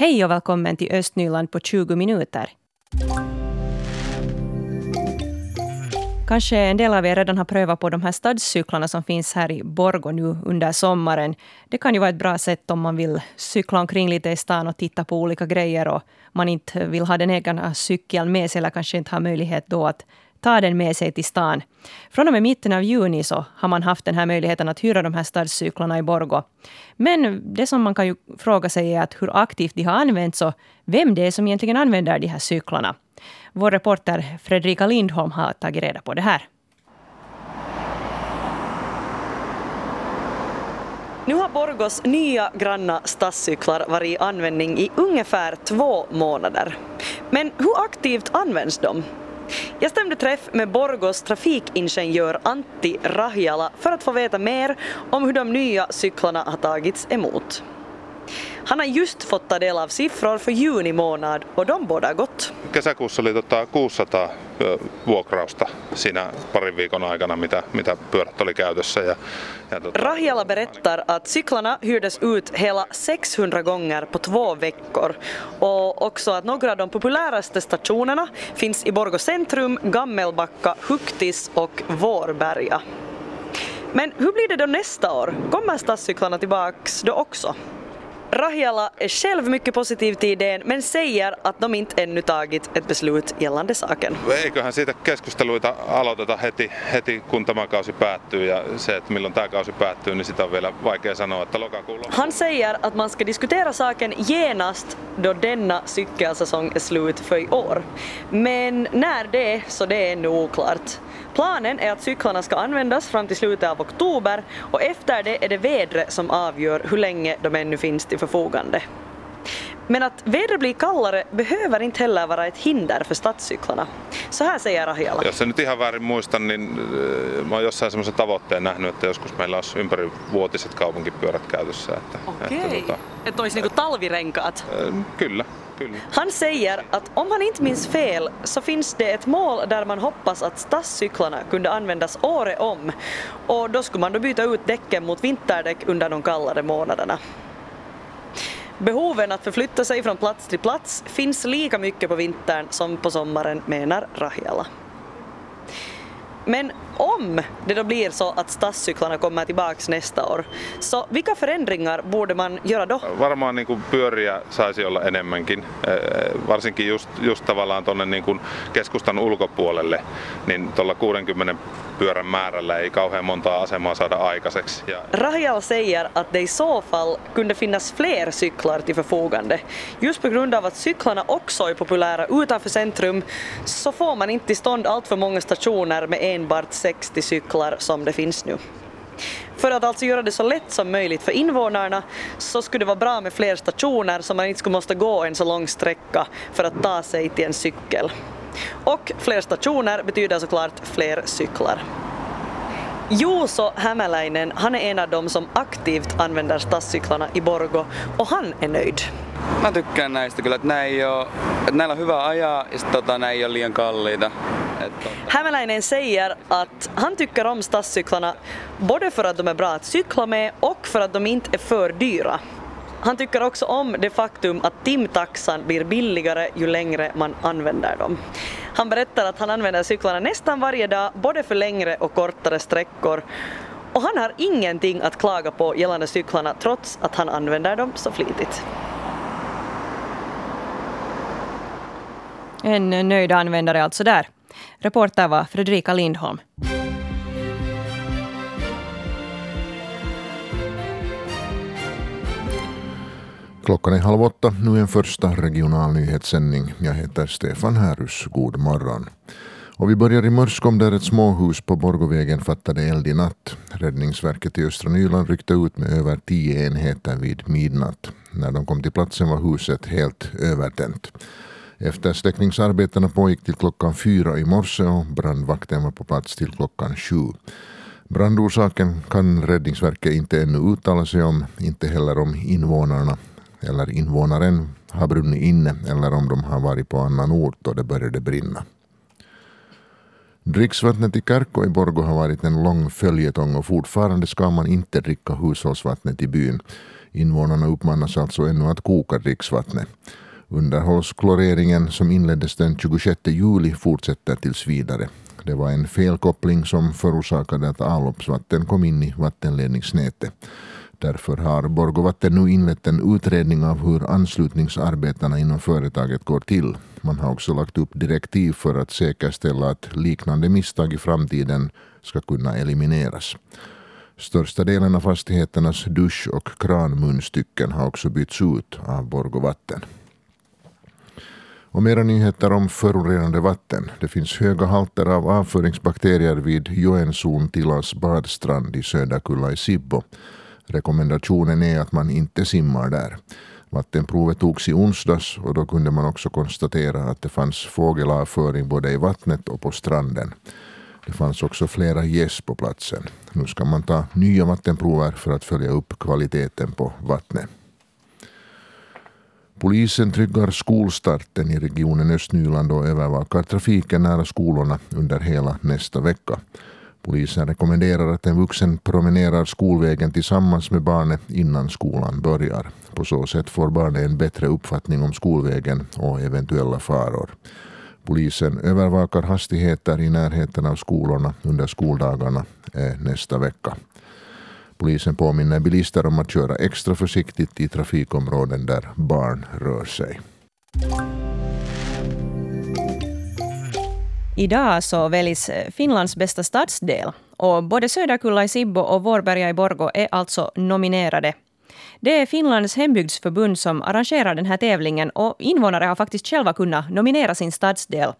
Hej och välkommen till Östnyland på 20 minuter. Kanske en del av er redan har prövat på de här stadscyklarna som finns här i Borgå nu under sommaren. Det kan ju vara ett bra sätt om man vill cykla omkring lite i stan och titta på olika grejer och man inte vill ha den egna cykeln med sig eller kanske inte har möjlighet då att ta den med sig till stan. Från och med mitten av juni så har man haft den här möjligheten att hyra de här stadscyklarna i Borgo. Men det som man kan ju fråga sig är att hur aktivt de har använts och vem det är som egentligen använder de här cyklarna. Vår reporter Fredrika Lindholm har tagit reda på det här. Nu har Borgos nya granna stadscyklar varit i användning i ungefär två månader. Men hur aktivt används de? Jag stämde träff med Borgos trafikingenjör Antti Rahjala för att få veta mer om hur de nya cyklarna har tagits emot. Han har just fått ta del av siffror för juni månad och de båda gott. Kesäkuussa oli tota 600 vuokrausta siinä parin viikon aikana, mitä, mitä pyörät oli käytössä. Ja, ja tota... Rahjala berättar att cyklarna hyrdes ut hela 600 gånger på två veckor och också att några av de populäraste stationerna finns i Borgå centrum, Gammelbacka, Huktis och Vårberga. Men hur blir det då nästa år? Kommer stadscyklarna tillbaks då också? Rahjala är själv mycket positiv till idén men säger att de inte ännu tagit ett beslut gällande saken. Eiköhän siitä keskusteluita aloiteta heti, heti kun tämä kausi päättyy ja se, että milloin tämä kausi päättyy, niin sitä on vielä vaikea sanoa, että lokakuun Han säger att man ska diskutera saken genast då denna cykelsäsong är slut för i år. Men när det så det är ännu oklart. Planen är att cyklarna ska användas fram till slutet av oktober och efter det är det vädret som avgör hur länge de ännu finns till förfogande. Men att vädret blir kallare behöver inte heller vara ett hinder för stadscyklarna. Så här säger Rahjala. Jos en nyt ihan väärin muistan, niin äh, mä oon jossain semmoisen tavoitteen nähnyt, että joskus meillä olisi ympärivuotiset kaupunkipyörät käytössä. Että, Okei, että, tota, että olisi niinku talvirenkaat? Äh, kyllä. Han säger att om han inte minns fel så finns det ett mål där man hoppas att stadscyklarna kunde användas året om och då skulle man då byta ut däcken mot vinterdäck under de kallare månaderna. Behoven att förflytta sig från plats till plats finns lika mycket på vintern som på sommaren menar Rahjala. Men om det då blir så att stadscyklarna kommer tillbaks nästa år, så vilka förändringar borde man göra då? Varmaan niin kuin pyöriä saisi olla enemmänkin, varsinkin just, just tavallaan tuonne niin kuin keskustan ulkopuolelle, niin tuolla 60 pyörän määrällä ei kauhean montaa asemaa saada aikaiseksi. Ja... Rahjal säger att det i så fall kunde finnas fler cyklar till förfogande. Just på grund av att cyklarna också är populära utanför centrum så får man inte till stånd allt för många stationer med enbart 60 cyklar som det finns nu. För att alltså göra det så lätt som möjligt för invånarna så skulle det vara bra med fler stationer så man inte skulle måste gå en så lång sträcka för att ta sig till en cykel. Och fler stationer betyder såklart fler cyklar. Juuso Hämäläinen, han är en av dem som aktivt använder stadscyklarna i Borgo och han är nöjd. Mä tykkään näistä kyllä, että, nämä ei ole, että näillä on hyvä ajaa ja tota, nämä ei ole liian kalliita. Hämäläinen säger att han tycker om stadscyklarna både för att de är bra att cykla med och för att de inte är för dyra. Han tycker också om det faktum att timtaxan blir billigare ju längre man använder dem. Han berättar att han använder cyklarna nästan varje dag, både för längre och kortare sträckor. Och han har ingenting att klaga på gällande cyklarna trots att han använder dem så flitigt. En nöjd användare alltså där. Reporter var Fredrika Lindholm. Klockan är halv åtta, nu en första regional nyhetssändning. Jag heter Stefan Härus. God morgon. Och vi börjar i Mörskom där ett småhus på Borgovägen fattade eld i natt. Räddningsverket i östra Nyland ryckte ut med över tio enheter vid midnatt. När de kom till platsen var huset helt övertänt. Eftersläckningsarbetena pågick till klockan fyra i morse och brandvakten var på plats till klockan sju. Brandorsaken kan Räddningsverket inte ännu uttala sig om, inte heller om invånarna eller invånaren har brunnit inne eller om de har varit på annan ort och det började brinna. Dricksvattnet i Kärkko i Borgo har varit en lång följetong och fortfarande ska man inte dricka hushållsvattnet i byn. Invånarna uppmanas alltså ännu att koka dricksvattnet. Underhållskloreringen som inleddes den 26 juli fortsätter tills vidare. Det var en felkoppling som förorsakade att avloppsvatten kom in i vattenledningsnätet. Därför har Borgovatten nu inlett en utredning av hur anslutningsarbetena inom företaget går till. Man har också lagt upp direktiv för att säkerställa att liknande misstag i framtiden ska kunna elimineras. Största delen av fastigheternas dusch och kranmunstycken har också bytts ut av Borgovatten. Och mera nyheter om förorenade vatten. Det finns höga halter av avföringsbakterier vid Joensuun Tilas badstrand i Söderkulla i Sibbo. Rekommendationen är att man inte simmar där. Vattenprovet togs i onsdags och då kunde man också konstatera att det fanns fågelavföring både i vattnet och på stranden. Det fanns också flera gäss på platsen. Nu ska man ta nya vattenprover för att följa upp kvaliteten på vattnet. Polisen tryggar skolstarten i regionen Östnyland och övervakar trafiken nära skolorna under hela nästa vecka. Polisen rekommenderar att en vuxen promenerar skolvägen tillsammans med barnet innan skolan börjar. På så sätt får barnet en bättre uppfattning om skolvägen och eventuella faror. Polisen övervakar hastigheter i närheten av skolorna under skoldagarna eh, nästa vecka. Polisen påminner bilister om att köra extra försiktigt i trafikområden där barn rör sig. Idag så väljs eh, Finlands bästa stadsdel och både Söderkulla i Sibbo och Vårberga i Borgo är alltså nominerade. Det är Finlands hembygdsförbund som arrangerar den här tävlingen och invånare har faktiskt själva kunnat nominera sin stadsdel.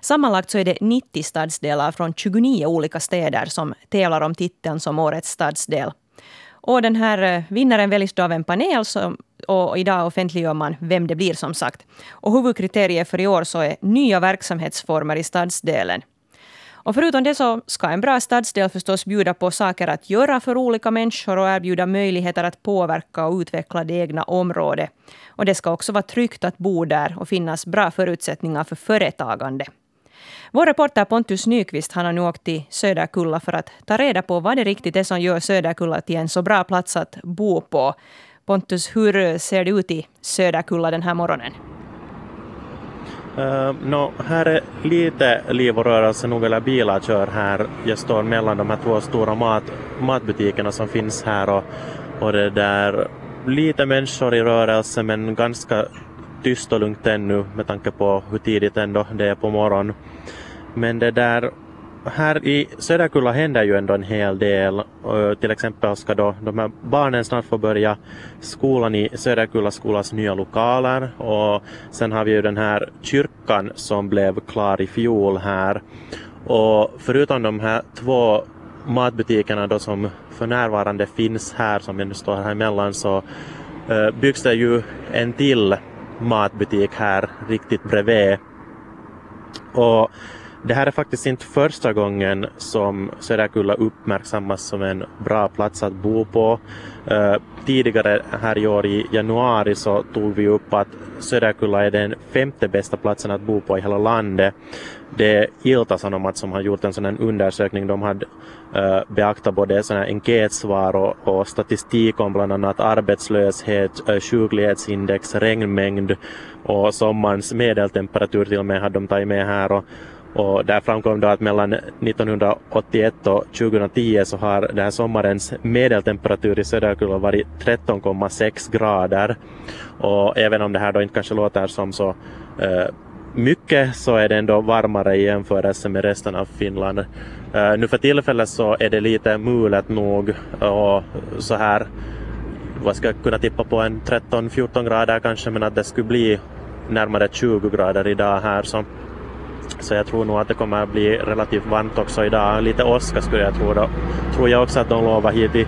Sammanlagt så är det 90 stadsdelar från 29 olika städer som tävlar om titeln som årets stadsdel. Och den här eh, vinnaren väljs då av en panel som, och idag offentliggör man vem det blir som sagt. Och huvudkriteriet för i år så är nya verksamhetsformer i stadsdelen. Och förutom det så ska en bra stadsdel förstås bjuda på saker att göra för olika människor och erbjuda möjligheter att påverka och utveckla det egna området. Och det ska också vara tryggt att bo där och finnas bra förutsättningar för företagande. Vår reporter Pontus Nyqvist han har nu åkt till Söderkulla för att ta reda på vad det riktigt är som gör Söderkulla till en så bra plats att bo på. Pontus, hur ser det ut i Söderkulla den här morgonen? Uh, no, här är lite liv och rörelse, nog eller bilar kör här. Jag står mellan de här två stora mat, matbutikerna som finns här och, och det där lite människor i rörelse men ganska tyst och lugnt ännu med tanke på hur tidigt ändå det är på morgonen. Men det där här i Söderkulla händer ju ändå en hel del. Till exempel ska då de här barnen snart få börja skolan i Söderkulla skolas nya lokaler och sen har vi ju den här kyrkan som blev klar i fjol här. Och förutom de här två matbutikerna då som för närvarande finns här som jag nu står här emellan så eh, byggs det ju en till matbutik här riktigt bredvid. Och det här är faktiskt inte första gången som Söderkulla uppmärksammas som en bra plats att bo på. Uh, tidigare här i år i januari så tog vi upp att Söderkulla är den femte bästa platsen att bo på i hela landet. Det är Ilta-Sanomat som har gjort en sådan här undersökning. De hade uh, beaktat både såna enkätsvar och, och, statistik om bland annat arbetslöshet, eh, sjuklighetsindex, regnmängd och sommarens medeltemperatur till och med hade de tagit med här. Och, och där framkom då att mellan 1981 och 2010 så har den här sommarens medeltemperatur i Söderkulla varit 13,6 grader. Och även om det här då inte kanske låter som så uh, mycket så är det ändå varmare i jämförelse med resten av Finland. Uh, nu för tillfället så är det lite mulet nog och så här vad ska jag kunna tippa på en 13-14 grader kanske men att det skulle bli närmare 20 grader idag här så så jag tror nog att det kommer att bli relativt varmt också idag. Lite åska skulle jag tro. Då tror jag också att de lovar hit i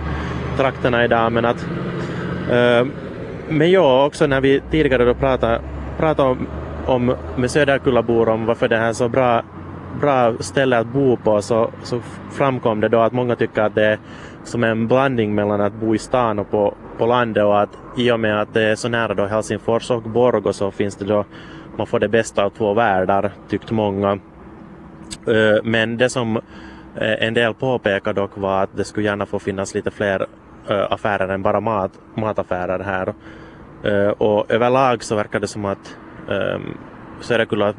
trakterna idag. Men att eh, men ja, också när vi tidigare då pratade, pratade om, om med Söderkullabor om varför det här är så bra, bra ställe att bo på så, så framkom det då att många tycker att det är som en blandning mellan att bo i stan och på, på landet och att i och med att det är så nära då Helsingfors och Borgå så finns det då man får det bästa av två världar, tyckte många. Eh, men det som eh, en del påpekade dock var att det skulle gärna få finnas lite fler eh, affärer än bara mat, mataffärer här. Och överlag så verkar det som att ehm, Söderkulla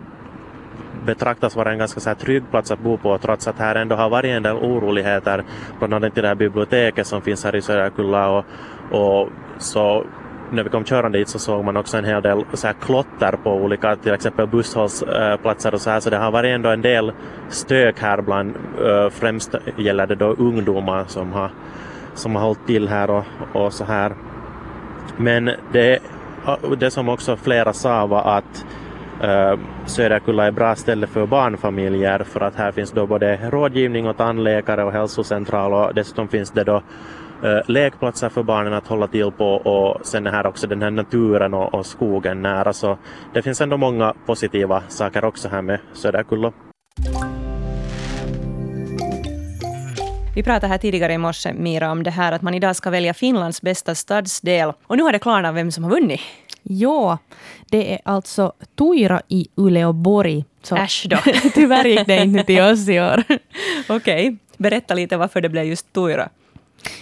betraktas vara en ganska så här trygg plats att bo på trots att här ändå har varit en del oroligheter, bland annat i det här biblioteket som finns här i Söderkulla och, och så när vi kom körande dit så såg man också en hel del så här klotter på olika, till exempel busshållsplatser och så här, så det har varit ändå en del stök här bland, eh, främst gäller det då ungdomar som har, som har hållit till här och, och så här. Men det, det som också flera sa var att Uh, Söderkulla är bra ställe för barnfamiljer för att här finns då både rådgivning och tandläkare och hälsocentral och dessutom finns det då lekplatser för barnen att hålla till på och sen är här också den här naturen och, och skogen nära så det finns ändå många positiva saker också här med Söderkulla. Vi pratade här tidigare i morse, Mira, om det här att man idag ska välja Finlands bästa stadsdel. Och nu har det klarnat vem som har vunnit. Ja, det är alltså Tuira i Uleåborg. Så Äsch då. tyvärr gick det inte till oss i år. Okej, okay. berätta lite varför det blev just Tuira.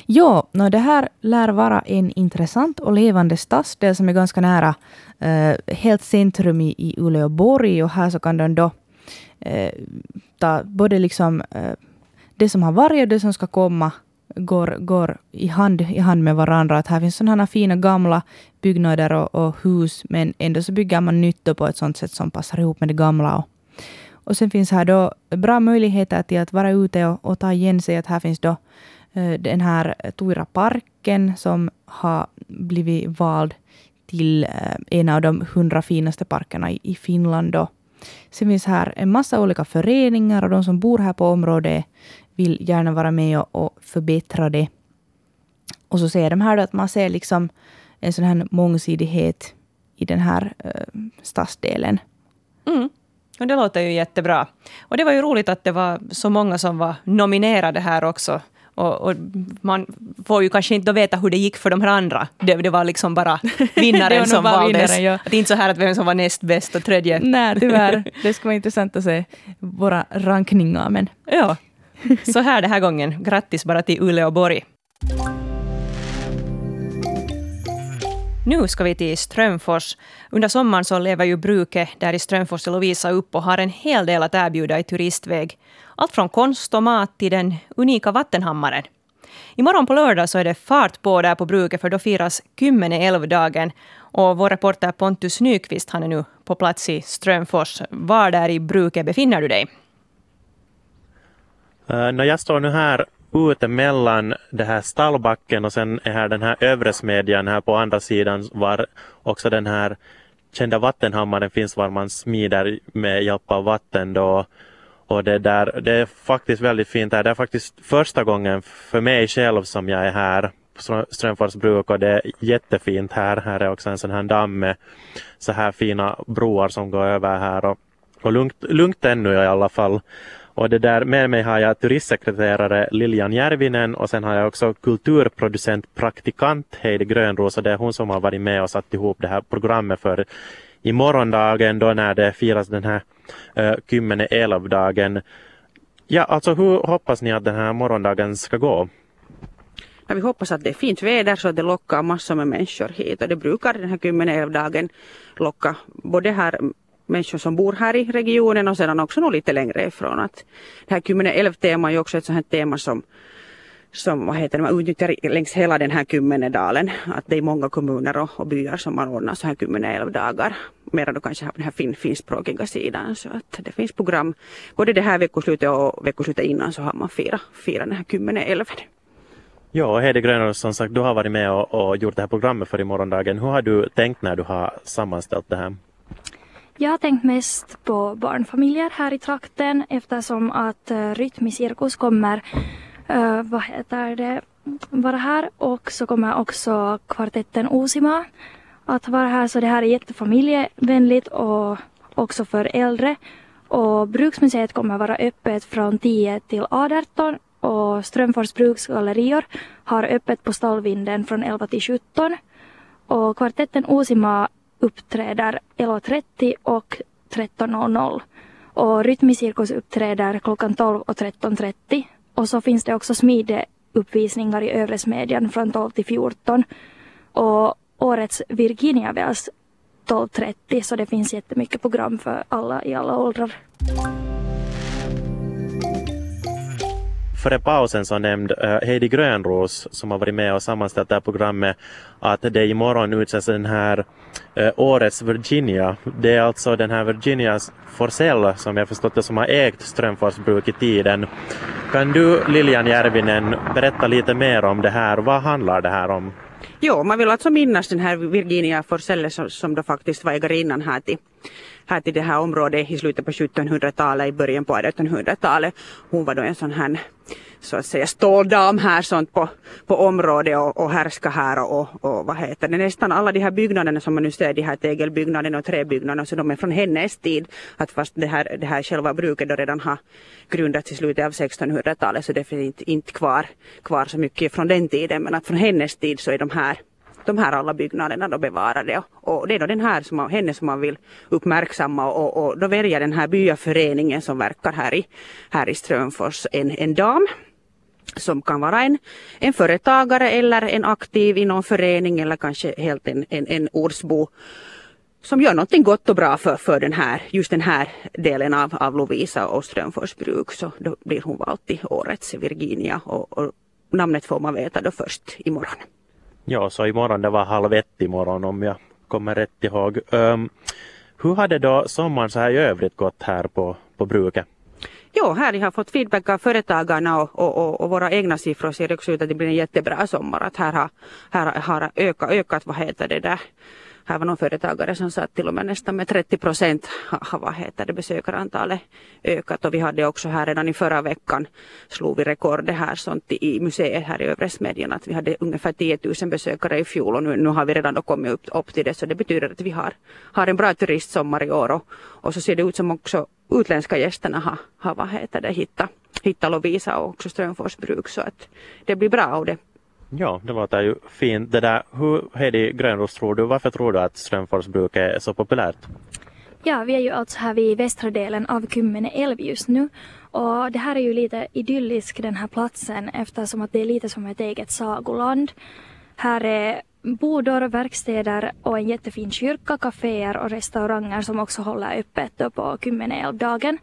Ja, no, det här lär vara en intressant och levande stadsdel som är ganska nära eh, helt centrum i, i Uleåborg och här så kan den då eh, ta både liksom eh, det som har varit och det som ska komma går, går i, hand, i hand med varandra. Att här finns sådana fina gamla byggnader och, och, hus, men ändå så bygger man nytt på ett sådant sätt som passar ihop med det gamla. Och, och sen finns här då bra möjligheter till att vara ute och, och ta igen sig. Att här finns då Eh, den här Tuira parken som har blivit vald till eh, en av de hundra finaste parkerna i, Finland. Då. Sen finns här en massa olika föreningar och de som bor här på området vill gärna vara med och, förbättra det. Och så ser de här då att man ser liksom en sån här mångsidighet i den här eh, stadsdelen. Mm. Och det låter ju jättebra. Och det var ju roligt att det var så många som var nominerade här också. Och, och, man får ju kanske inte veta hur det gick för de här andra. Det, det var liksom bara vinnaren som valdes. Vinnaren, ja. Att inte så här att vem som var näst bäst och tredje. Nej, tyvärr. Det skulle vara intressant att se våra rankningar. Men... Ja, så här den här gången. Grattis bara till Uleåborg. Nu ska vi till Strömfors. Under sommaren så lever ju bruket där i Strömfors och Lovisa upp och har en hel del att erbjuda i turistväg. Allt från konst och mat till den unika vattenhammaren. Imorgon på lördag så är det fart på där på bruket för då firas Kymmene älvdagen. Och vår reporter Pontus Nyqvist han är nu på plats i Strömfors. Var där i bruket befinner du dig? Uh, jag står nu här ute mellan det här stallbacken och sen är här den här övre smedjan här på andra sidan var också den här kända vattenhammaren finns var man smider med hjälp av vatten då. Och det, där, det är faktiskt väldigt fint här. Det är faktiskt första gången för mig själv som jag är här på Strömfors bruk och det är jättefint här. Här är också en sån här damm med så här fina broar som går över här och, och lugnt, lugnt ännu i alla fall. Och det där, med mig har jag turistsekreterare Lilian Järvinen och sen har jag också kulturproducent praktikant Heidi Grönros och det är hon som har varit med och satt ihop det här programmet för i morgondagen då när det firas den här Eh, Kymmene Elavdagen. Ja, alltså hur hoppas ni att den här morgondagen ska gå? Ja, vi hoppas att det är fint väder så att det lockar massor med människor hit och det brukar den här Kymmene älvdagen locka både här människor som bor här i regionen och sedan också nog lite längre ifrån. Att det här Kymmene älv-tema är ju också ett sånt här tema som som vad heter det, man utnyttjar längs hela den här Kymmenedalen. Att det är många kommuner och, och byar som anordnar så här Kymmene älvdagar. Mera då kanske på den här fin, finskspråkiga sidan. Så att det finns program. Både det här veckoslutet och veckoslutet innan så har man firat fira den här Kymmene. Ja, Heidi Grönros som sagt, du har varit med och, och gjort det här programmet för i morgondagen. Hur har du tänkt när du har sammanställt det här? Jag har tänkt mest på barnfamiljer här i trakten eftersom att uh, Rytmicirkus kommer uh, vad heter det, vara här och så kommer också kvartetten Osima att vara här så det här är jättefamiljevänligt och också för äldre. Och Bruksmuseet kommer vara öppet från 10 till 18 och Strömfors bruksgallerior har öppet på Stallvinden från 11 till 17. Och kvartetten Osima uppträder 11.30 och 13.00. Och Rytmicirkus uppträder klockan 12 och 13.30. Och så finns det också smideuppvisningar i i Övresmedjan från 12 till 14. Och årets Virginia Wells 12.30 så det finns jättemycket program för alla i alla åldrar. Före pausen så nämnde eh, Heidi Grönros som har varit med och sammanställt det här programmet att det imorgon utses den här eh, årets Virginia. Det är alltså den här Virginias Forsell som jag förstått det som har ägt Strömfors bruk i tiden. Kan du Lilian Järvinen berätta lite mer om det här? Vad handlar det här om? Jo, man vill alltså minnas den här Virginia Forsell som, som då faktiskt var ägarinnan här till, här till det här området i slutet på 1700-talet, i början på 1800-talet. Hon var då en sån här så att säga ståldam här sånt på, på området och, och härska här och, och, vad heter det, nästan alla de här byggnaderna som man nu ser, de här tegelbyggnaderna och träbyggnaderna, så de är från hennes tid. Att fast det här, det här själva bruket då redan har grundats i slutet av 1600-talet så det finns inte, inte kvar, kvar så mycket från den tiden men att från hennes tid så är de här de här alla byggnaderna då bevarade. Och det är då den här som man, henne som man vill uppmärksamma och, och då väljer den här byaföreningen som verkar här i, här i Strömfors en, en dam som kan vara en, en företagare eller en aktiv i någon förening eller kanske helt en, en, en ortsbo som gör någonting gott och bra för, för den här, just den här delen av, av Lovisa och Strömfors bruk så då blir hon vald till årets Virginia och, och namnet får man veta då först imorgon. Ja, så imorgon det var halv ett imorgon om jag kommer rätt ihåg. Um, hur hade då sommaren så här i övrigt gått här på, på bruket? Jo, här har fått feedback av företagarna och, och, och, och, våra egna siffror ser också ut att det blir en jättebra sommar. Att här har, här har ökat, ökat, vad heter det där, här var någon företagare som sa att till och med nästan med 30 procent har vad heter det, besökarantalet ökat. Och vi hade också här redan i förra veckan slog vi rekord det här sånt i museet här i övre Smedjan att vi hade ungefär 10 000 besökare i fjol. Och nu, nu har vi redan då kommit upp, upp till det. Så det betyder att vi har, har en bra turistsommar i år. Och, och så ser det ut som också utländska gästerna har, har vad heter det, hittat, hittat Lovisa och också Strömfors bruk. Så att det blir bra och det Ja, det låter ju fint. Det där, hur, Heidi Grönros, tror du, varför tror du att Strömfors bruk är så populärt? Ja, vi är ju alltså här vid västra delen av Kymmene älv just nu. Och det här är ju lite idyllisk den här platsen eftersom att det är lite som ett eget sagoland. Här är bodor, verkstäder och en jättefin kyrka, kaféer och restauranger som också håller öppet på Kymmene älvdagen.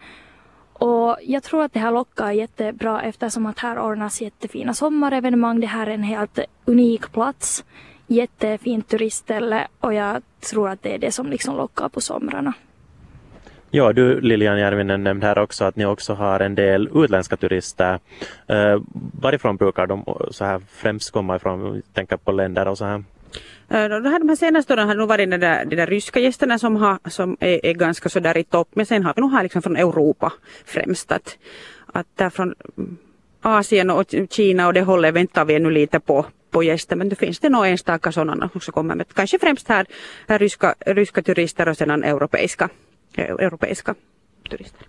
Och jag tror att det här lockar jättebra eftersom att här ordnas jättefina sommarevenemang. Det här är en helt unik plats. Jättefint turistställe och jag tror att det är det som liksom lockar på somrarna. Ja, du Lilian Järvinen nämnde här också att ni också har en del utländska turister. Uh, varifrån brukar de så här främst komma ifrån? Tänker på länder och så här. De här, de här senaste åren har det nog varit de där, de där ryska gästerna som, har, som är, är ganska så där i topp. Men sen har vi nog här liksom från Europa främst. Att, att där från mm, Asien och Kina och det hållet väntar vi ännu lite på, på gäster. Men det finns det nog enstaka sådana som kommer med. Kanske främst här, här ryska, ryska turister och sedan europeiska, e, europeiska turister.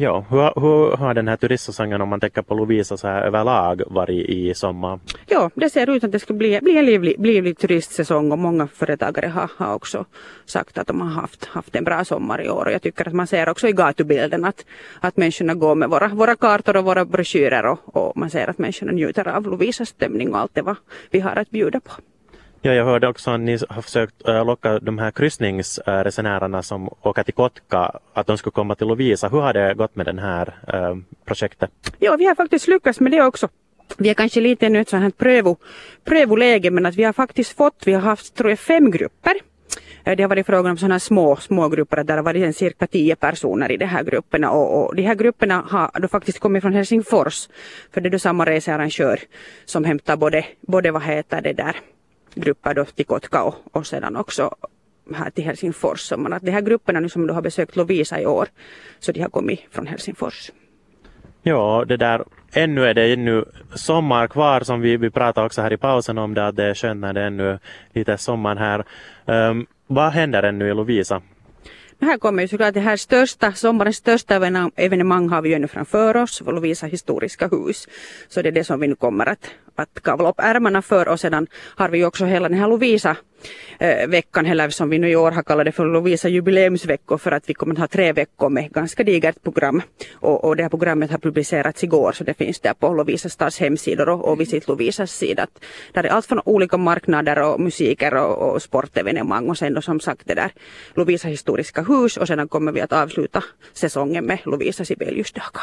Ja, hur, hur har den här turistsäsongen om man tänker på Lovisa så här överlag varit i sommar? Ja, det ser ut att det ska bli, bli en livlig, livlig turistsäsong och många företagare har, har också sagt att de har haft, haft en bra sommar i år och jag tycker att man ser också i gatubilden att, att människorna går med våra, våra kartor och våra broschyrer och, och man ser att människorna njuter av Lovisas stämning och allt det vad vi har att bjuda på. Ja, jag hörde också att ni har försökt äh, locka de här kryssningsresenärerna som åker till Kotka att de skulle komma till Lovisa. Hur har det gått med det här äh, projektet? Ja, vi har faktiskt lyckats med det också. Vi är kanske lite nu ett sånt här prövo, prövoläge men att vi har faktiskt fått, vi har haft tror jag fem grupper. Äh, det har varit frågan om sådana små, små grupper, där har varit cirka tio personer i de här grupperna och, och de här grupperna har då faktiskt kommit från Helsingfors. För det är då samma researrangör som hämtar både, både vad heter det där, grupper då till Kotka och, och sedan också här till Helsingfors. Så man, att de här grupperna nu som du har besökt Lovisa i år, så de har kommit från Helsingfors. Ja, det där, ännu är det ännu sommar kvar som vi, vi pratade också här i pausen om det, att det är skönt när det är ännu lite sommar här. Um, vad händer ännu i Lovisa? Här kommer ju såklart det här största, sommarens största evenemang har vi ju ännu framför oss, Lovisa historiska hus. Så det är det som vi nu kommer att, att kavla upp ärmarna för och sedan har vi ju också hela den här Lovisa-veckan, eh, eller som vi nu i år har kallat det för Lovisa jubileumsveckor för att vi kommer att ha tre veckor med ganska digert program och, och det här programmet har publicerats igår så det finns där på Lovisa stads hemsidor och, och Visit Lovisas sida. Där är allt från olika marknader och musiker och, och sportevenemang och sen då som sagt det där Lovisa historiska hus och sedan kommer vi att avsluta säsongen med Lovisa Sibeliusdagar.